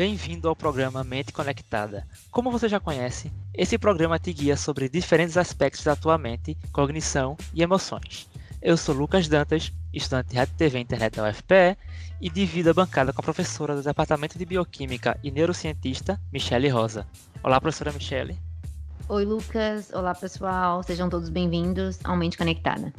Bem-vindo ao programa Mente Conectada. Como você já conhece, esse programa te guia sobre diferentes aspectos da tua mente, cognição e emoções. Eu sou Lucas Dantas, estudante de Rádio TV e Internet da UFPE e divido a bancada com a professora do Departamento de Bioquímica e neurocientista, Michele Rosa. Olá, professora Michele. Oi, Lucas. Olá, pessoal. Sejam todos bem-vindos ao Mente Conectada.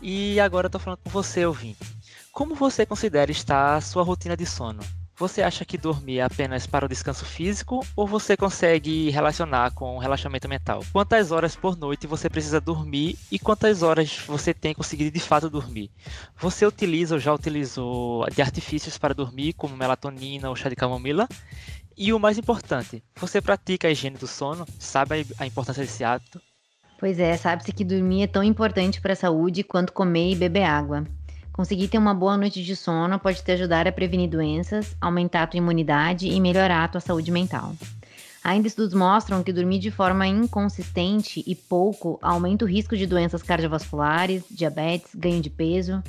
E agora eu tô falando com você, ouvinte. Como você considera estar a sua rotina de sono? Você acha que dormir é apenas para o descanso físico ou você consegue relacionar com o relaxamento mental? Quantas horas por noite você precisa dormir e quantas horas você tem conseguido de fato dormir? Você utiliza ou já utilizou de artifícios para dormir, como melatonina ou chá de camomila? E o mais importante, você pratica a higiene do sono? Sabe a importância desse hábito? Pois é, sabe-se que dormir é tão importante para a saúde quanto comer e beber água. Conseguir ter uma boa noite de sono pode te ajudar a prevenir doenças, aumentar a tua imunidade e melhorar a tua saúde mental. Ainda estudos mostram que dormir de forma inconsistente e pouco aumenta o risco de doenças cardiovasculares, diabetes, ganho de peso.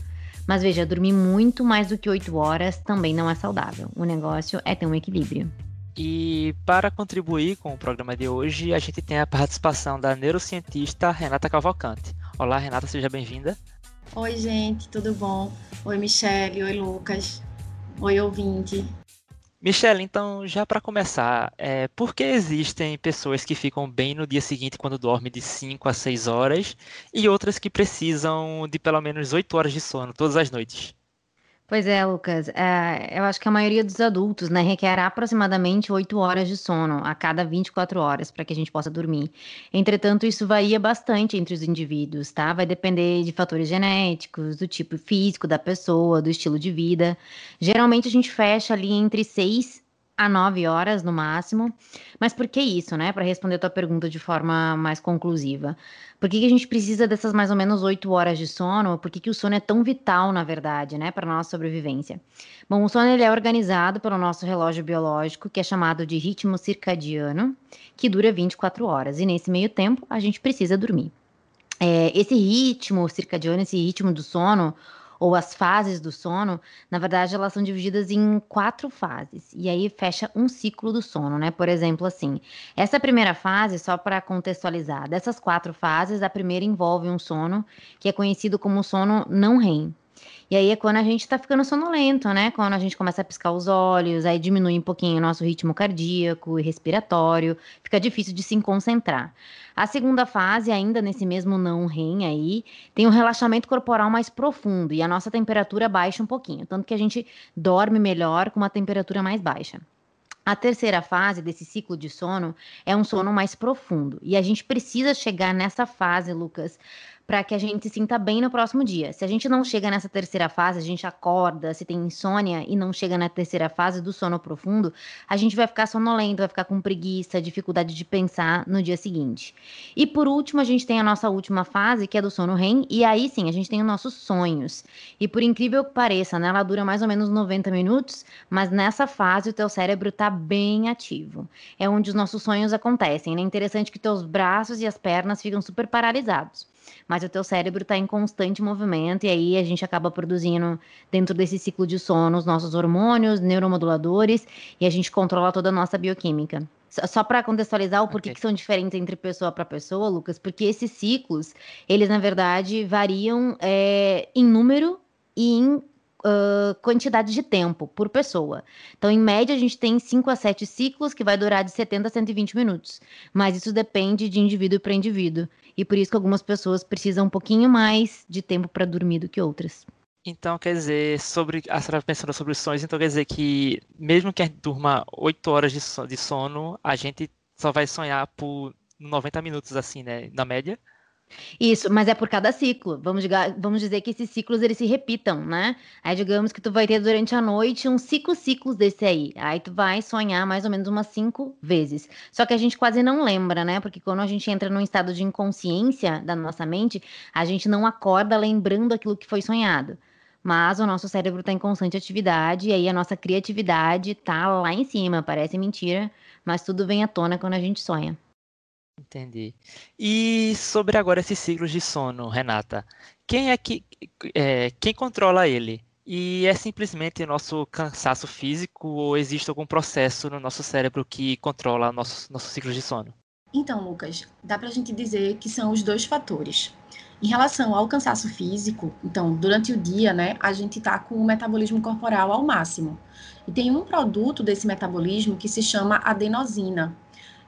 Mas veja, dormir muito mais do que 8 horas também não é saudável. O negócio é ter um equilíbrio. E para contribuir com o programa de hoje, a gente tem a participação da neurocientista Renata Cavalcante. Olá, Renata, seja bem-vinda. Oi, gente, tudo bom? Oi, Michele, oi, Lucas. Oi, ouvinte. Michele, então, já para começar, é, por que existem pessoas que ficam bem no dia seguinte quando dormem de 5 a 6 horas e outras que precisam de pelo menos 8 horas de sono todas as noites? Pois é, Lucas. É, eu acho que a maioria dos adultos, né, requer aproximadamente 8 horas de sono a cada 24 horas para que a gente possa dormir. Entretanto, isso varia bastante entre os indivíduos, tá? Vai depender de fatores genéticos, do tipo físico da pessoa, do estilo de vida. Geralmente a gente fecha ali entre 6 a 9 horas no máximo. Mas por que isso, né? Para responder a tua pergunta de forma mais conclusiva. Por que, que a gente precisa dessas mais ou menos 8 horas de sono? Por que, que o sono é tão vital, na verdade, né, para nossa sobrevivência? Bom, o sono ele é organizado pelo nosso relógio biológico, que é chamado de ritmo circadiano, que dura 24 horas. E nesse meio tempo, a gente precisa dormir. É, esse ritmo circadiano, esse ritmo do sono, ou as fases do sono, na verdade, elas são divididas em quatro fases. E aí fecha um ciclo do sono, né? Por exemplo, assim, essa primeira fase, só para contextualizar, dessas quatro fases, a primeira envolve um sono que é conhecido como sono não REM. E aí é quando a gente tá ficando sonolento, né? Quando a gente começa a piscar os olhos, aí diminui um pouquinho o nosso ritmo cardíaco e respiratório, fica difícil de se concentrar. A segunda fase, ainda nesse mesmo não REM aí, tem um relaxamento corporal mais profundo e a nossa temperatura baixa um pouquinho, tanto que a gente dorme melhor com uma temperatura mais baixa. A terceira fase desse ciclo de sono é um sono mais profundo. E a gente precisa chegar nessa fase, Lucas, para que a gente se sinta bem no próximo dia. Se a gente não chega nessa terceira fase, a gente acorda, se tem insônia e não chega na terceira fase do sono profundo, a gente vai ficar sonolento, vai ficar com preguiça, dificuldade de pensar no dia seguinte. E por último, a gente tem a nossa última fase, que é do sono REM, e aí sim, a gente tem os nossos sonhos. E por incrível que pareça, né, ela dura mais ou menos 90 minutos, mas nessa fase o teu cérebro está bem ativo. É onde os nossos sonhos acontecem. Né? É interessante que teus braços e as pernas ficam super paralisados mas o teu cérebro está em constante movimento e aí a gente acaba produzindo dentro desse ciclo de sono os nossos hormônios, neuromoduladores e a gente controla toda a nossa bioquímica. Só para contextualizar o porquê okay. que são diferentes entre pessoa para pessoa, Lucas, porque esses ciclos, eles na verdade variam é, em número e em uh, quantidade de tempo por pessoa. Então, em média, a gente tem 5 a 7 ciclos que vai durar de 70 a 120 minutos. Mas isso depende de indivíduo para indivíduo. E por isso que algumas pessoas precisam um pouquinho mais de tempo para dormir do que outras. Então, quer dizer, sobre. A senhora pensando sobre os sonhos, então quer dizer que mesmo que a gente durma 8 horas de sono, a gente só vai sonhar por 90 minutos, assim, né? Na média? Isso, mas é por cada ciclo. Vamos, vamos dizer que esses ciclos eles se repitam, né? Aí digamos que tu vai ter durante a noite uns cinco ciclos desse aí. Aí tu vai sonhar mais ou menos umas cinco vezes. Só que a gente quase não lembra, né? Porque quando a gente entra num estado de inconsciência da nossa mente, a gente não acorda lembrando aquilo que foi sonhado. Mas o nosso cérebro está em constante atividade e aí a nossa criatividade tá lá em cima. Parece mentira, mas tudo vem à tona quando a gente sonha. Entendi. E sobre agora esses ciclos de sono, Renata, quem é que é, quem controla ele? E é simplesmente nosso cansaço físico ou existe algum processo no nosso cérebro que controla nossos nosso ciclo de sono? Então, Lucas, dá para a gente dizer que são os dois fatores. Em relação ao cansaço físico, então, durante o dia, né, a gente está com o metabolismo corporal ao máximo. E tem um produto desse metabolismo que se chama adenosina.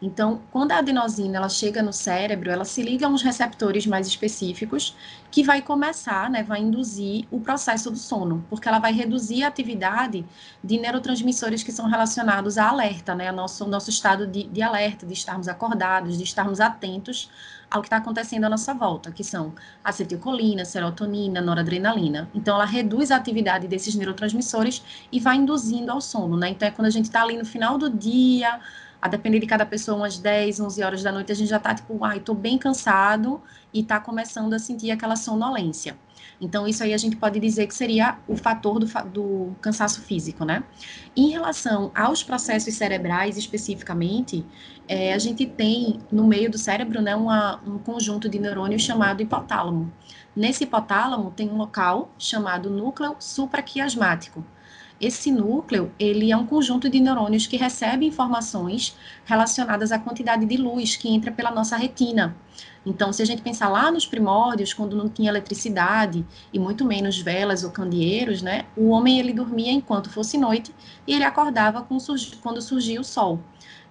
Então, quando a adenosina ela chega no cérebro, ela se liga a uns receptores mais específicos que vai começar, né, vai induzir o processo do sono, porque ela vai reduzir a atividade de neurotransmissores que são relacionados a alerta, né, nosso nosso estado de, de alerta, de estarmos acordados, de estarmos atentos ao que está acontecendo à nossa volta, que são acetilcolina, serotonina, noradrenalina. Então, ela reduz a atividade desses neurotransmissores e vai induzindo ao sono, né? Então, é quando a gente está ali no final do dia, a depender de cada pessoa, umas 10, 11 horas da noite, a gente já tá tipo, ai, tô bem cansado e tá começando a sentir aquela sonolência. Então, isso aí a gente pode dizer que seria o fator do, do cansaço físico, né? Em relação aos processos cerebrais especificamente, é, a gente tem no meio do cérebro né, uma, um conjunto de neurônios chamado hipotálamo. Nesse hipotálamo tem um local chamado núcleo supraquiasmático. Esse núcleo, ele é um conjunto de neurônios que recebe informações relacionadas à quantidade de luz que entra pela nossa retina. Então, se a gente pensar lá nos primórdios, quando não tinha eletricidade e muito menos velas ou candeeiros, né, o homem ele dormia enquanto fosse noite e ele acordava quando surgia o sol.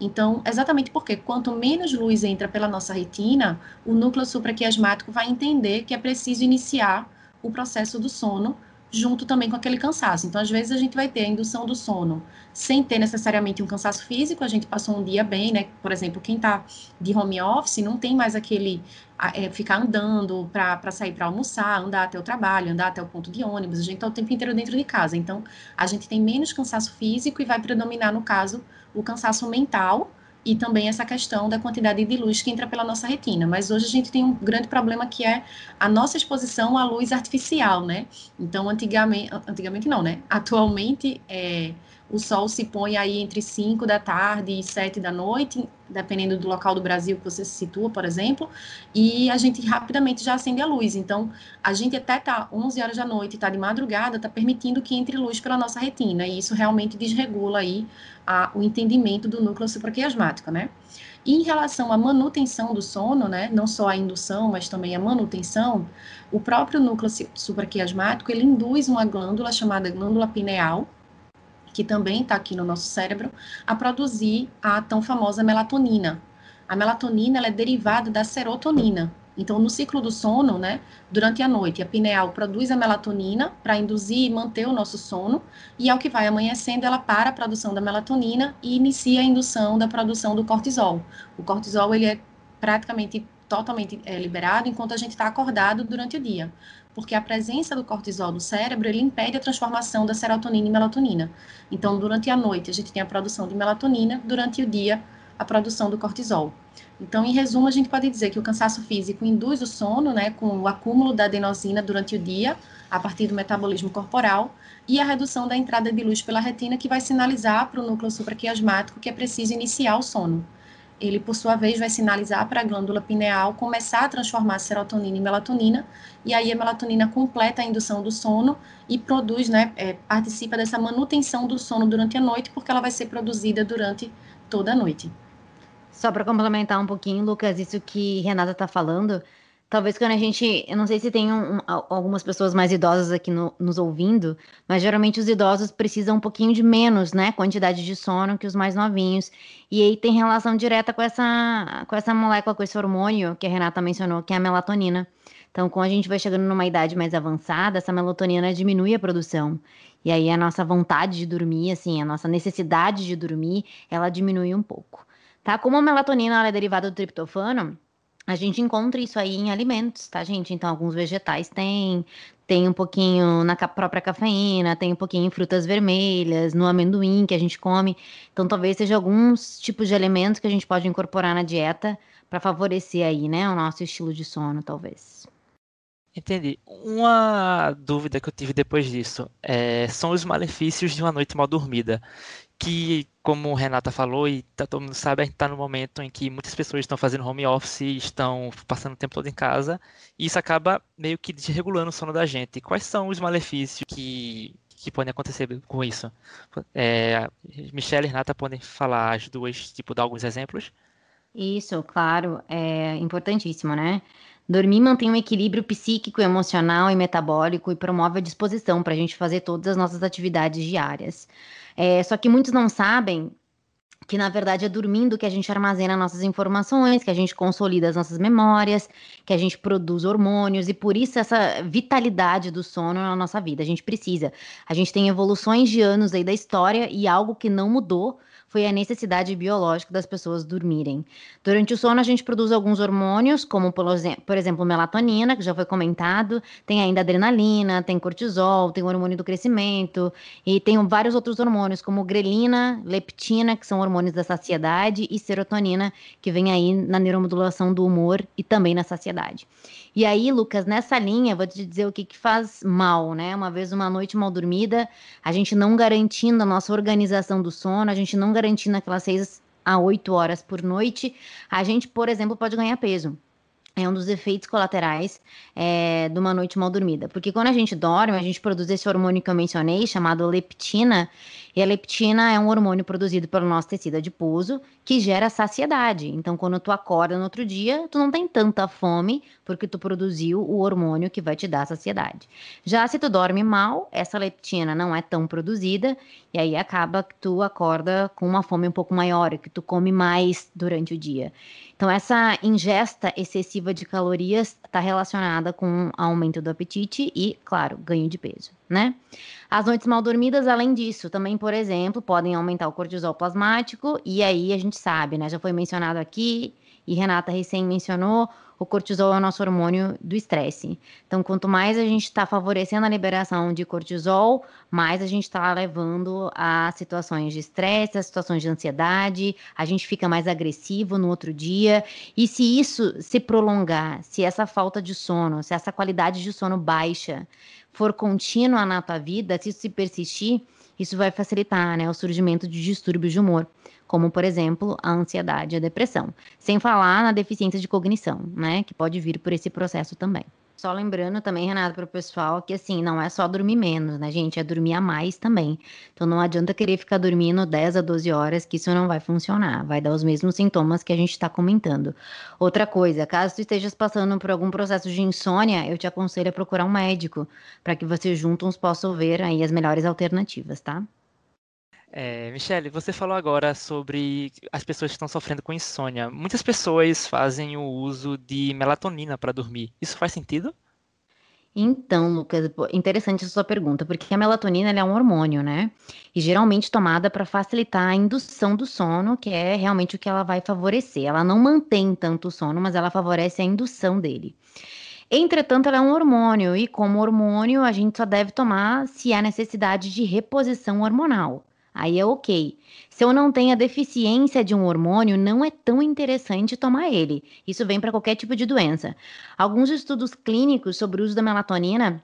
Então, exatamente porque quanto menos luz entra pela nossa retina, o núcleo supraquiasmático vai entender que é preciso iniciar o processo do sono junto também com aquele cansaço. Então, às vezes, a gente vai ter a indução do sono sem ter necessariamente um cansaço físico, a gente passou um dia bem, né? Por exemplo, quem está de home office não tem mais aquele é, ficar andando para sair para almoçar, andar até o trabalho, andar até o ponto de ônibus, a gente está o tempo inteiro dentro de casa. Então, a gente tem menos cansaço físico e vai predominar, no caso, o cansaço mental e também essa questão da quantidade de luz que entra pela nossa retina. Mas hoje a gente tem um grande problema que é a nossa exposição à luz artificial, né? Então, antigamente, antigamente não, né? Atualmente, é, o sol se põe aí entre 5 da tarde e 7 da noite, dependendo do local do Brasil que você se situa, por exemplo, e a gente rapidamente já acende a luz. Então, a gente até tá 11 horas da noite, tá de madrugada, tá permitindo que entre luz pela nossa retina, e isso realmente desregula aí a, o entendimento do núcleo supraquiasmático, né? E em relação à manutenção do sono, né, não só a indução, mas também a manutenção, o próprio núcleo supraquiasmático, ele induz uma glândula chamada glândula pineal, que também está aqui no nosso cérebro, a produzir a tão famosa melatonina. A melatonina é derivada da serotonina. Então, no ciclo do sono, né, durante a noite, a pineal produz a melatonina para induzir e manter o nosso sono, e ao que vai amanhecendo, ela para a produção da melatonina e inicia a indução da produção do cortisol. O cortisol, ele é praticamente totalmente é, liberado enquanto a gente está acordado durante o dia porque a presença do cortisol no cérebro ele impede a transformação da serotonina em melatonina. Então, durante a noite a gente tem a produção de melatonina, durante o dia a produção do cortisol. Então, em resumo, a gente pode dizer que o cansaço físico induz o sono, né, com o acúmulo da adenosina durante o dia, a partir do metabolismo corporal, e a redução da entrada de luz pela retina, que vai sinalizar para o núcleo supraquiasmático que é preciso iniciar o sono ele, por sua vez, vai sinalizar para a glândula pineal começar a transformar a serotonina em melatonina, e aí a melatonina completa a indução do sono e produz, né, é, participa dessa manutenção do sono durante a noite, porque ela vai ser produzida durante toda a noite. Só para complementar um pouquinho, Lucas, isso que Renata está falando, Talvez quando a gente. Eu não sei se tem um, algumas pessoas mais idosas aqui no, nos ouvindo, mas geralmente os idosos precisam um pouquinho de menos, né? Quantidade de sono que os mais novinhos. E aí tem relação direta com essa, com essa molécula, com esse hormônio que a Renata mencionou, que é a melatonina. Então, quando a gente vai chegando numa idade mais avançada, essa melatonina diminui a produção. E aí a nossa vontade de dormir, assim, a nossa necessidade de dormir, ela diminui um pouco. Tá? Como a melatonina é derivada do triptofano, a gente encontra isso aí em alimentos, tá, gente? Então, alguns vegetais têm, tem um pouquinho na própria cafeína, tem um pouquinho em frutas vermelhas, no amendoim que a gente come. Então, talvez seja alguns tipos de alimentos que a gente pode incorporar na dieta para favorecer aí, né, o nosso estilo de sono, talvez. Entendi. Uma dúvida que eu tive depois disso é, são os malefícios de uma noite mal dormida. Que, como Renata falou, e tá, todo mundo sabe, a gente está no momento em que muitas pessoas estão fazendo home office, estão passando o tempo todo em casa, e isso acaba meio que desregulando o sono da gente. Quais são os malefícios que, que podem acontecer com isso? É, Michelle e Renata podem falar as duas, tipo, dar alguns exemplos? Isso, claro, é importantíssimo, né? Dormir mantém um equilíbrio psíquico, emocional e metabólico e promove a disposição para a gente fazer todas as nossas atividades diárias. É, só que muitos não sabem que na verdade é dormindo que a gente armazena nossas informações, que a gente consolida as nossas memórias, que a gente produz hormônios e por isso essa vitalidade do sono na nossa vida. A gente precisa. A gente tem evoluções de anos aí da história e algo que não mudou foi a necessidade biológica das pessoas dormirem. Durante o sono, a gente produz alguns hormônios, como, por exemplo, melatonina, que já foi comentado, tem ainda adrenalina, tem cortisol, tem o hormônio do crescimento, e tem vários outros hormônios, como grelina, leptina, que são hormônios da saciedade, e serotonina, que vem aí na neuromodulação do humor e também na saciedade. E aí, Lucas, nessa linha, vou te dizer o que, que faz mal, né? Uma vez uma noite mal dormida, a gente não garantindo a nossa organização do sono, a gente não garantindo aquelas seis a oito horas por noite, a gente, por exemplo, pode ganhar peso é um dos efeitos colaterais é, de uma noite mal dormida. Porque quando a gente dorme, a gente produz esse hormônio que eu mencionei, chamado leptina, e a leptina é um hormônio produzido pelo nosso tecido adiposo que gera saciedade. Então, quando tu acorda no outro dia, tu não tem tanta fome porque tu produziu o hormônio que vai te dar saciedade. Já se tu dorme mal, essa leptina não é tão produzida e aí acaba que tu acorda com uma fome um pouco maior, que tu come mais durante o dia. Então, essa ingesta excessiva de calorias está relacionada com aumento do apetite e, claro, ganho de peso, né? As noites mal dormidas, além disso, também, por exemplo, podem aumentar o cortisol plasmático, e aí a gente sabe, né? Já foi mencionado aqui, e Renata recém mencionou, o cortisol é o nosso hormônio do estresse. Então, quanto mais a gente está favorecendo a liberação de cortisol, mais a gente está levando a situações de estresse, a situações de ansiedade, a gente fica mais agressivo no outro dia. E se isso se prolongar, se essa falta de sono, se essa qualidade de sono baixa for contínua na tua vida, se isso se persistir, isso vai facilitar né, o surgimento de distúrbios de humor como por exemplo a ansiedade e a depressão, sem falar na deficiência de cognição, né, que pode vir por esse processo também. Só lembrando também, Renata, para o pessoal que assim, não é só dormir menos, né, gente? É dormir a mais também. Então não adianta querer ficar dormindo 10 a 12 horas, que isso não vai funcionar. Vai dar os mesmos sintomas que a gente está comentando. Outra coisa, caso tu estejas passando por algum processo de insônia, eu te aconselho a procurar um médico, para que vocês juntos possam ver aí as melhores alternativas, tá? É, Michele, você falou agora sobre as pessoas que estão sofrendo com insônia. Muitas pessoas fazem o uso de melatonina para dormir. Isso faz sentido? Então, Lucas, interessante a sua pergunta, porque a melatonina é um hormônio, né? E geralmente tomada para facilitar a indução do sono, que é realmente o que ela vai favorecer. Ela não mantém tanto o sono, mas ela favorece a indução dele. Entretanto, ela é um hormônio, e como hormônio, a gente só deve tomar se há necessidade de reposição hormonal aí é ok. Se eu não tenho a deficiência de um hormônio, não é tão interessante tomar ele. Isso vem para qualquer tipo de doença. Alguns estudos clínicos sobre o uso da melatonina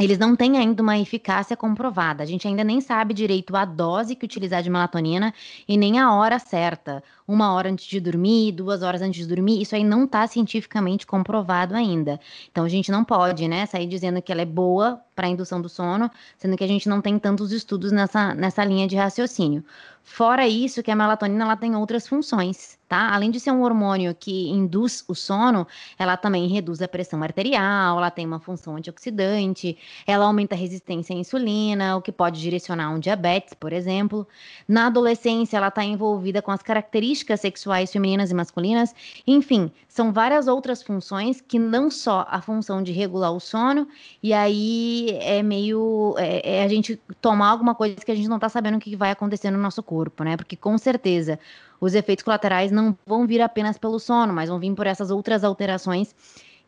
eles não têm ainda uma eficácia comprovada. A gente ainda nem sabe direito a dose que utilizar de melatonina e nem a hora certa. Uma hora antes de dormir, duas horas antes de dormir, isso aí não está cientificamente comprovado ainda. Então a gente não pode, né, sair dizendo que ela é boa para a indução do sono, sendo que a gente não tem tantos estudos nessa, nessa linha de raciocínio. Fora isso, que a melatonina ela tem outras funções, tá? Além de ser um hormônio que induz o sono, ela também reduz a pressão arterial, ela tem uma função antioxidante, ela aumenta a resistência à insulina, o que pode direcionar um diabetes, por exemplo. Na adolescência, ela está envolvida com as características sexuais femininas e masculinas. Enfim, são várias outras funções que não só a função de regular o sono, e aí é meio é, é a gente tomar alguma coisa que a gente não está sabendo o que vai acontecer no nosso corpo, né? Porque com certeza os efeitos colaterais não vão vir apenas pelo sono, mas vão vir por essas outras alterações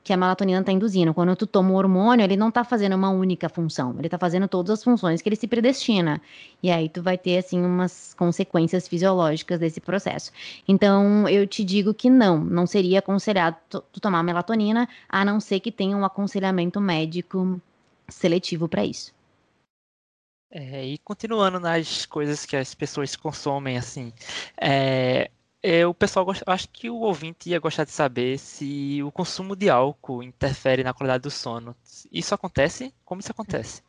que a melatonina está induzindo. Quando tu toma o hormônio, ele não está fazendo uma única função, ele está fazendo todas as funções que ele se predestina. E aí tu vai ter, assim, umas consequências fisiológicas desse processo. Então, eu te digo que não, não seria aconselhado tu, tomar melatonina, a não ser que tenha um aconselhamento médico seletivo para isso. É, e continuando nas coisas que as pessoas consomem, assim, é, é, o pessoal acho que o ouvinte ia gostar de saber se o consumo de álcool interfere na qualidade do sono. Isso acontece? Como isso acontece?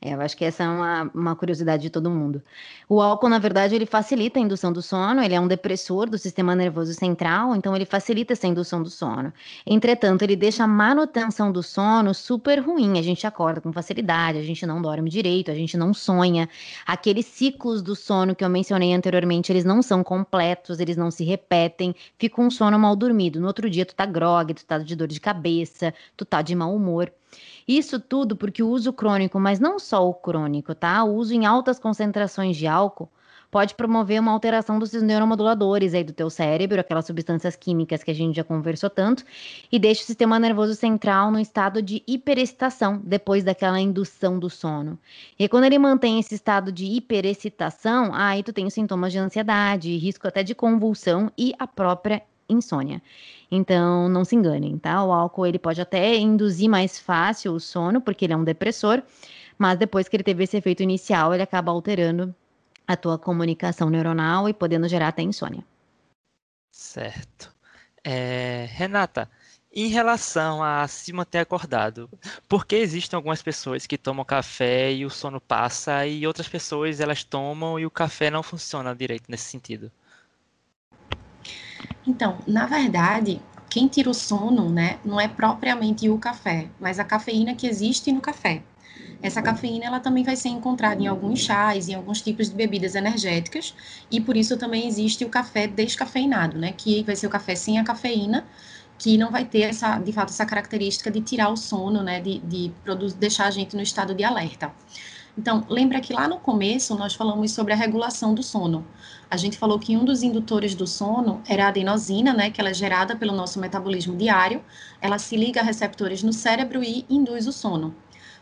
É, eu acho que essa é uma, uma curiosidade de todo mundo. O álcool, na verdade, ele facilita a indução do sono, ele é um depressor do sistema nervoso central, então ele facilita essa indução do sono. Entretanto, ele deixa a manutenção do sono super ruim, a gente acorda com facilidade, a gente não dorme direito, a gente não sonha. Aqueles ciclos do sono que eu mencionei anteriormente, eles não são completos, eles não se repetem, fica um sono mal dormido. No outro dia, tu tá grog, tu tá de dor de cabeça, tu tá de mau humor. Isso tudo porque o uso crônico, mas não só o crônico, tá? O uso em altas concentrações de álcool pode promover uma alteração dos neuromoduladores aí do teu cérebro, aquelas substâncias químicas que a gente já conversou tanto, e deixa o sistema nervoso central no estado de hiperexcitação depois daquela indução do sono. E quando ele mantém esse estado de hiperexcitação, aí tu tem os sintomas de ansiedade, risco até de convulsão e a própria insônia. Então, não se enganem, tá? O álcool ele pode até induzir mais fácil o sono, porque ele é um depressor, mas depois que ele teve esse efeito inicial, ele acaba alterando a tua comunicação neuronal e podendo gerar até insônia. Certo. É, Renata, em relação a se manter acordado, por que existem algumas pessoas que tomam café e o sono passa e outras pessoas elas tomam e o café não funciona direito nesse sentido? Então, na verdade, quem tira o sono, né, não é propriamente o café, mas a cafeína que existe no café. Essa cafeína ela também vai ser encontrada em alguns chás, em alguns tipos de bebidas energéticas, e por isso também existe o café descafeinado, né, que vai ser o café sem a cafeína, que não vai ter essa, de fato, essa característica de tirar o sono, né, de, de deixar a gente no estado de alerta. Então, lembra que lá no começo nós falamos sobre a regulação do sono. A gente falou que um dos indutores do sono era a adenosina, né, que ela é gerada pelo nosso metabolismo diário. Ela se liga a receptores no cérebro e induz o sono.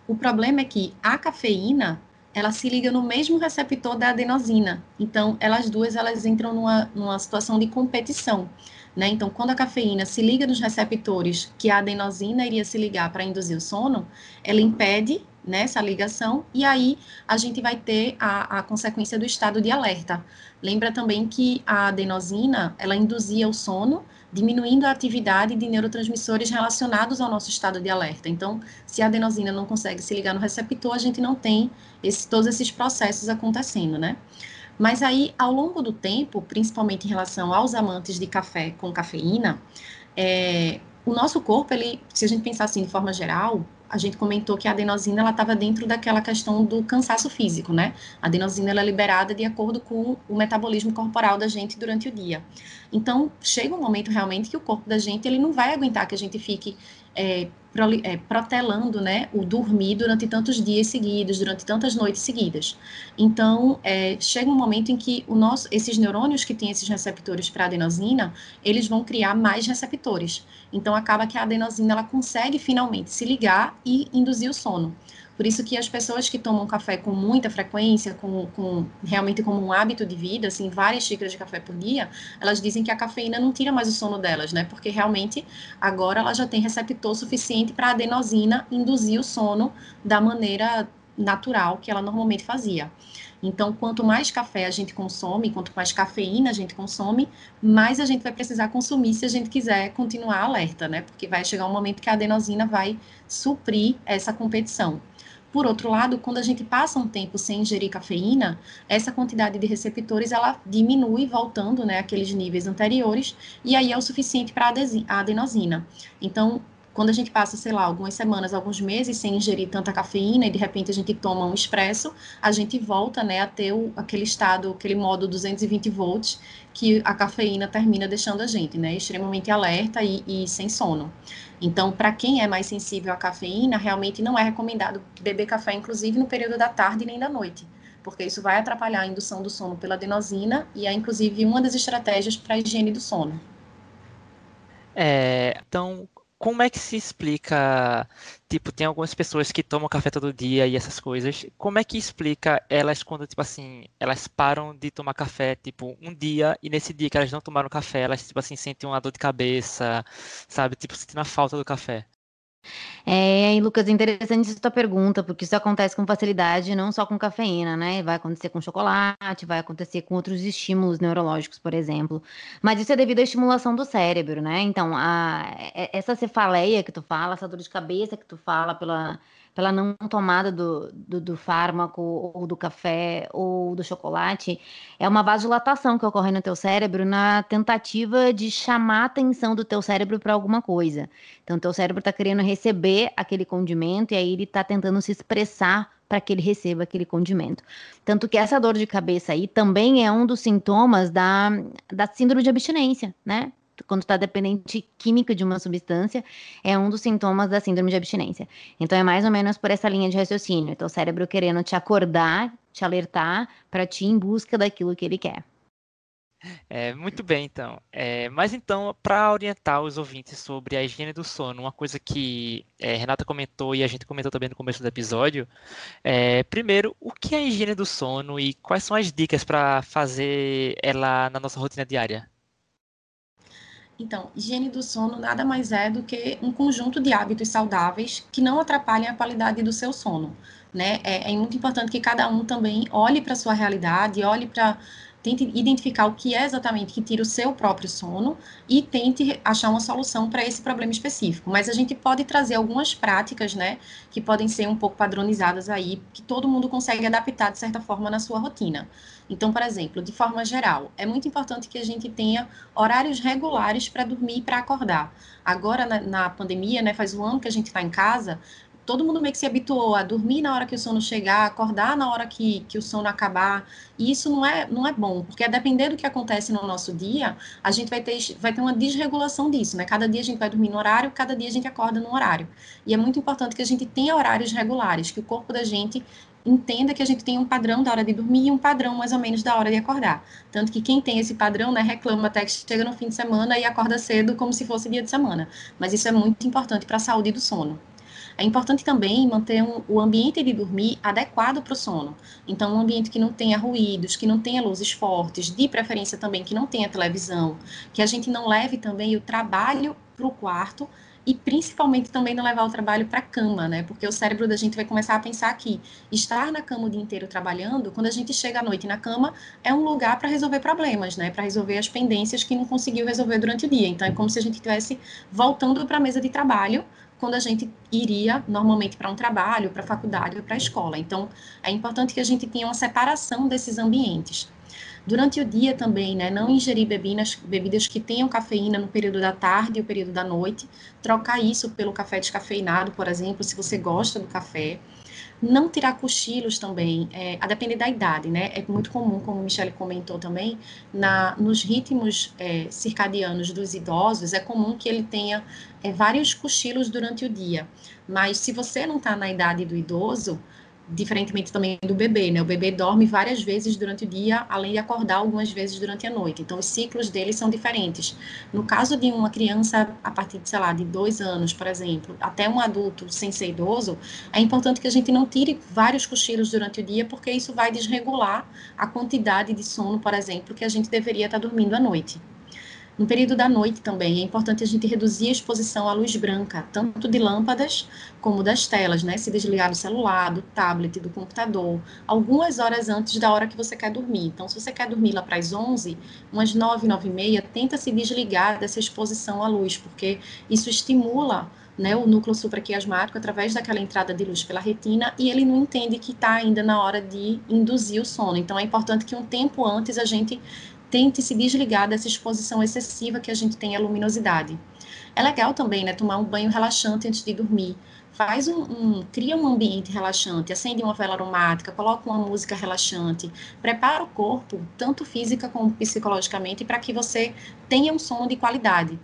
O problema é que a cafeína, ela se liga no mesmo receptor da adenosina. Então, elas duas elas entram numa, numa situação de competição. Né? Então, quando a cafeína se liga nos receptores que a adenosina iria se ligar para induzir o sono, ela impede né, ligação, e aí a gente vai ter a, a consequência do estado de alerta. Lembra também que a adenosina, ela induzia o sono, diminuindo a atividade de neurotransmissores relacionados ao nosso estado de alerta. Então, se a adenosina não consegue se ligar no receptor, a gente não tem esse, todos esses processos acontecendo, né? Mas aí, ao longo do tempo, principalmente em relação aos amantes de café com cafeína, é, o nosso corpo, ele, se a gente pensar assim de forma geral, a gente comentou que a adenosina ela estava dentro daquela questão do cansaço físico, né? A adenosina ela é liberada de acordo com o metabolismo corporal da gente durante o dia. Então, chega um momento realmente que o corpo da gente ele não vai aguentar que a gente fique é, é, protelando né, o dormir durante tantos dias seguidos, durante tantas noites seguidas. Então, é, chega um momento em que o nosso, esses neurônios que têm esses receptores para adenosina, eles vão criar mais receptores. Então, acaba que a adenosina ela consegue finalmente se ligar e induzir o sono. Por isso que as pessoas que tomam café com muita frequência, com, com, realmente como um hábito de vida, assim, várias xícaras de café por dia, elas dizem que a cafeína não tira mais o sono delas, né? Porque realmente agora ela já tem receptor suficiente para a adenosina induzir o sono da maneira natural que ela normalmente fazia. Então, quanto mais café a gente consome, quanto mais cafeína a gente consome, mais a gente vai precisar consumir se a gente quiser continuar alerta, né? Porque vai chegar um momento que a adenosina vai suprir essa competição. Por outro lado, quando a gente passa um tempo sem ingerir cafeína, essa quantidade de receptores ela diminui, voltando né, àqueles níveis anteriores, e aí é o suficiente para a adenosina. Então, quando a gente passa, sei lá, algumas semanas, alguns meses sem ingerir tanta cafeína e de repente a gente toma um expresso, a gente volta, né, a ter o, aquele estado, aquele modo 220 volts que a cafeína termina deixando a gente, né, extremamente alerta e, e sem sono. Então, para quem é mais sensível à cafeína, realmente não é recomendado beber café, inclusive no período da tarde nem da noite, porque isso vai atrapalhar a indução do sono pela adenosina e é, inclusive, uma das estratégias para a higiene do sono. É, então, como é que se explica, tipo, tem algumas pessoas que tomam café todo dia e essas coisas, como é que explica elas quando, tipo assim, elas param de tomar café, tipo, um dia, e nesse dia que elas não tomaram café, elas, tipo assim, sentem uma dor de cabeça, sabe, tipo, sentindo a falta do café? É, Lucas, interessante essa tua pergunta, porque isso acontece com facilidade, não só com cafeína, né? Vai acontecer com chocolate, vai acontecer com outros estímulos neurológicos, por exemplo. Mas isso é devido à estimulação do cérebro, né? Então, a, essa cefaleia que tu fala, essa dor de cabeça que tu fala pela pela não tomada do, do, do, fármaco, ou do café, ou do chocolate, é uma vasodilatação que ocorre no teu cérebro na tentativa de chamar a atenção do teu cérebro para alguma coisa. Então, teu cérebro está querendo receber aquele condimento e aí ele está tentando se expressar para que ele receba aquele condimento. Tanto que essa dor de cabeça aí também é um dos sintomas da, da síndrome de abstinência, né? Quando está dependente química de uma substância, é um dos sintomas da síndrome de abstinência. Então é mais ou menos por essa linha de raciocínio. Então o cérebro querendo te acordar, te alertar para ti em busca daquilo que ele quer. É, muito bem, então. É, mas então, para orientar os ouvintes sobre a higiene do sono, uma coisa que é, Renata comentou e a gente comentou também no começo do episódio, é, primeiro, o que é a higiene do sono e quais são as dicas para fazer ela na nossa rotina diária? Então, higiene do sono nada mais é do que um conjunto de hábitos saudáveis que não atrapalhem a qualidade do seu sono. Né? É, é muito importante que cada um também olhe para a sua realidade, olhe para tente identificar o que é exatamente que tira o seu próprio sono e tente achar uma solução para esse problema específico. Mas a gente pode trazer algumas práticas, né, que podem ser um pouco padronizadas aí, que todo mundo consegue adaptar de certa forma na sua rotina. Então, por exemplo, de forma geral, é muito importante que a gente tenha horários regulares para dormir e para acordar. Agora, na, na, pandemia, né, faz um ano que a gente está em casa, todo mundo meio que se habituou a dormir na hora que o sono chegar, acordar na hora que, que o sono acabar. E isso não é, não é bom, porque a depender do que acontece no nosso dia, a gente vai ter, vai ter uma desregulação disso, né? Cada dia a gente vai dormir no horário, cada dia a gente acorda no horário. E é muito importante que a gente tenha horários regulares, que o corpo da gente entenda que a gente tem um padrão da hora de dormir e um padrão mais ou menos da hora de acordar. Tanto que quem tem esse padrão, né, reclama até que chega no fim de semana e acorda cedo como se fosse dia de semana. Mas isso é muito importante para a saúde do sono. É importante também manter um, o ambiente de dormir adequado para o sono. Então, um ambiente que não tenha ruídos, que não tenha luzes fortes, de preferência também que não tenha televisão, que a gente não leve também o trabalho para o quarto e principalmente também não levar o trabalho para a cama, né? Porque o cérebro da gente vai começar a pensar que estar na cama o dia inteiro trabalhando, quando a gente chega à noite na cama, é um lugar para resolver problemas, né? Para resolver as pendências que não conseguiu resolver durante o dia. Então é como se a gente estivesse voltando para a mesa de trabalho quando a gente iria normalmente para um trabalho, para a faculdade ou para a escola. Então, é importante que a gente tenha uma separação desses ambientes. Durante o dia também, né, não ingerir bebidas, bebidas que tenham cafeína no período da tarde e o período da noite, trocar isso pelo café descafeinado, por exemplo, se você gosta do café. Não tirar cochilos também, é, a depender da idade, né? É muito comum, como a Michelle comentou também, na, nos ritmos é, circadianos dos idosos, é comum que ele tenha é, vários cochilos durante o dia. Mas se você não está na idade do idoso, diferentemente também do bebê, né? O bebê dorme várias vezes durante o dia, além de acordar algumas vezes durante a noite. Então, os ciclos deles são diferentes. No caso de uma criança a partir de, sei lá, de dois anos, por exemplo, até um adulto sem ser idoso, é importante que a gente não tire vários cochilos durante o dia, porque isso vai desregular a quantidade de sono, por exemplo, que a gente deveria estar dormindo à noite. No período da noite também é importante a gente reduzir a exposição à luz branca, tanto de lâmpadas como das telas, né? Se desligar do celular, do tablet, do computador, algumas horas antes da hora que você quer dormir. Então, se você quer dormir lá para as 11, umas 9, 9 e meia, tenta se desligar dessa exposição à luz, porque isso estimula né, o núcleo supraquiasmático através daquela entrada de luz pela retina e ele não entende que está ainda na hora de induzir o sono. Então, é importante que um tempo antes a gente tente se desligar dessa exposição excessiva que a gente tem à luminosidade. É legal também, né, tomar um banho relaxante antes de dormir. Faz um, um, cria um ambiente relaxante, acende uma vela aromática, coloca uma música relaxante, prepara o corpo, tanto física como psicologicamente, para que você tenha um sono de qualidade.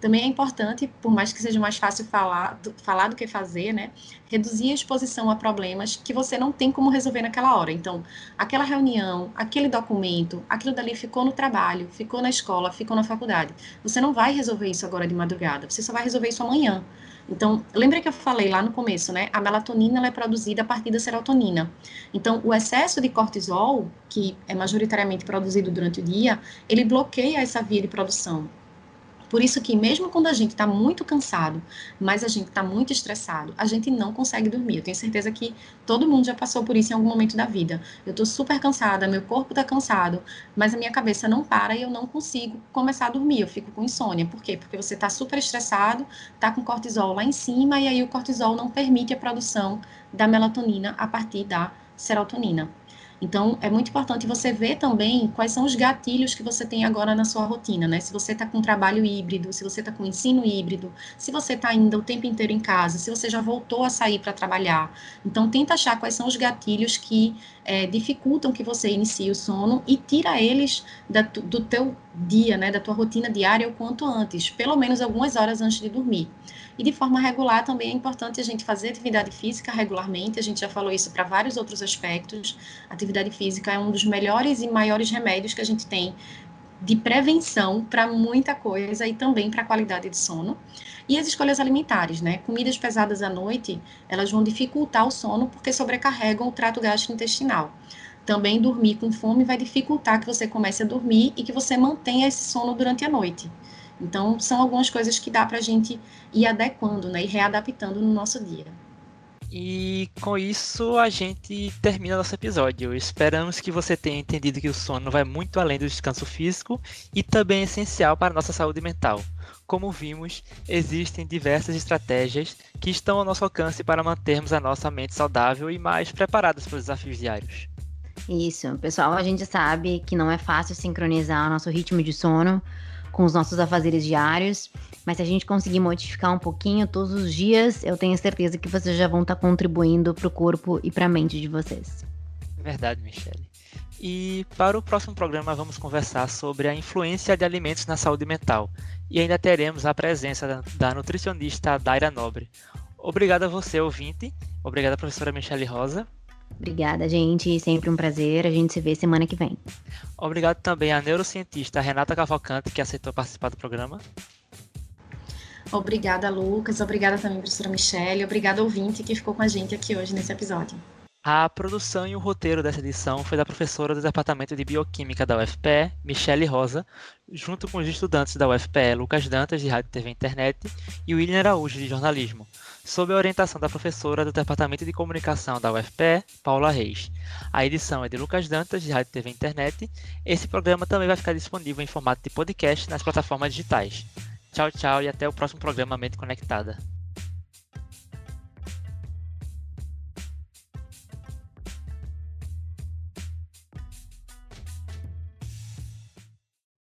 Também é importante, por mais que seja mais fácil falar do, falar do que fazer, né? Reduzir a exposição a problemas que você não tem como resolver naquela hora. Então, aquela reunião, aquele documento, aquilo dali ficou no trabalho, ficou na escola, ficou na faculdade. Você não vai resolver isso agora de madrugada, você só vai resolver isso amanhã. Então, lembra que eu falei lá no começo, né? A melatonina é produzida a partir da serotonina. Então, o excesso de cortisol, que é majoritariamente produzido durante o dia, ele bloqueia essa via de produção. Por isso que mesmo quando a gente está muito cansado, mas a gente está muito estressado, a gente não consegue dormir. Eu tenho certeza que todo mundo já passou por isso em algum momento da vida. Eu estou super cansada, meu corpo está cansado, mas a minha cabeça não para e eu não consigo começar a dormir. Eu fico com insônia. Por quê? Porque você está super estressado, está com cortisol lá em cima e aí o cortisol não permite a produção da melatonina a partir da serotonina. Então, é muito importante você ver também quais são os gatilhos que você tem agora na sua rotina, né? Se você está com trabalho híbrido, se você está com ensino híbrido, se você está ainda o tempo inteiro em casa, se você já voltou a sair para trabalhar. Então, tenta achar quais são os gatilhos que é, dificultam que você inicie o sono e tira eles da, do teu dia, né? Da tua rotina diária o quanto antes, pelo menos algumas horas antes de dormir. E de forma regular também é importante a gente fazer atividade física regularmente, a gente já falou isso para vários outros aspectos. Atividade física é um dos melhores e maiores remédios que a gente tem de prevenção para muita coisa e também para a qualidade de sono. E as escolhas alimentares, né? Comidas pesadas à noite, elas vão dificultar o sono porque sobrecarregam o trato gastrointestinal. Também dormir com fome vai dificultar que você comece a dormir e que você mantenha esse sono durante a noite. Então, são algumas coisas que dá para a gente ir adequando né, e readaptando no nosso dia. E com isso a gente termina nosso episódio. Esperamos que você tenha entendido que o sono vai muito além do descanso físico e também é essencial para a nossa saúde mental. Como vimos, existem diversas estratégias que estão ao nosso alcance para mantermos a nossa mente saudável e mais preparados para os desafios diários. Isso, pessoal, a gente sabe que não é fácil sincronizar o nosso ritmo de sono com os nossos afazeres diários. Mas se a gente conseguir modificar um pouquinho todos os dias, eu tenho certeza que vocês já vão estar contribuindo para o corpo e para a mente de vocês. Verdade, Michele. E para o próximo programa vamos conversar sobre a influência de alimentos na saúde mental. E ainda teremos a presença da nutricionista Daira Nobre. Obrigado a você, ouvinte. Obrigado, professora Michele Rosa. Obrigada, gente. Sempre um prazer. A gente se vê semana que vem. Obrigado também à neurocientista Renata Cavalcante, que aceitou participar do programa. Obrigada, Lucas. Obrigada também, professora Michelle. Obrigada, ouvinte, que ficou com a gente aqui hoje nesse episódio. A produção e o roteiro dessa edição foi da professora do Departamento de Bioquímica da UFPE, Michele Rosa, junto com os estudantes da UFPE, Lucas Dantas, de Rádio TV e Internet, e William Araújo, de Jornalismo sob a orientação da professora do Departamento de Comunicação da UFPE, Paula Reis. A edição é de Lucas Dantas, de Rádio TV Internet. Esse programa também vai ficar disponível em formato de podcast nas plataformas digitais. Tchau, tchau e até o próximo programa Mente Conectada.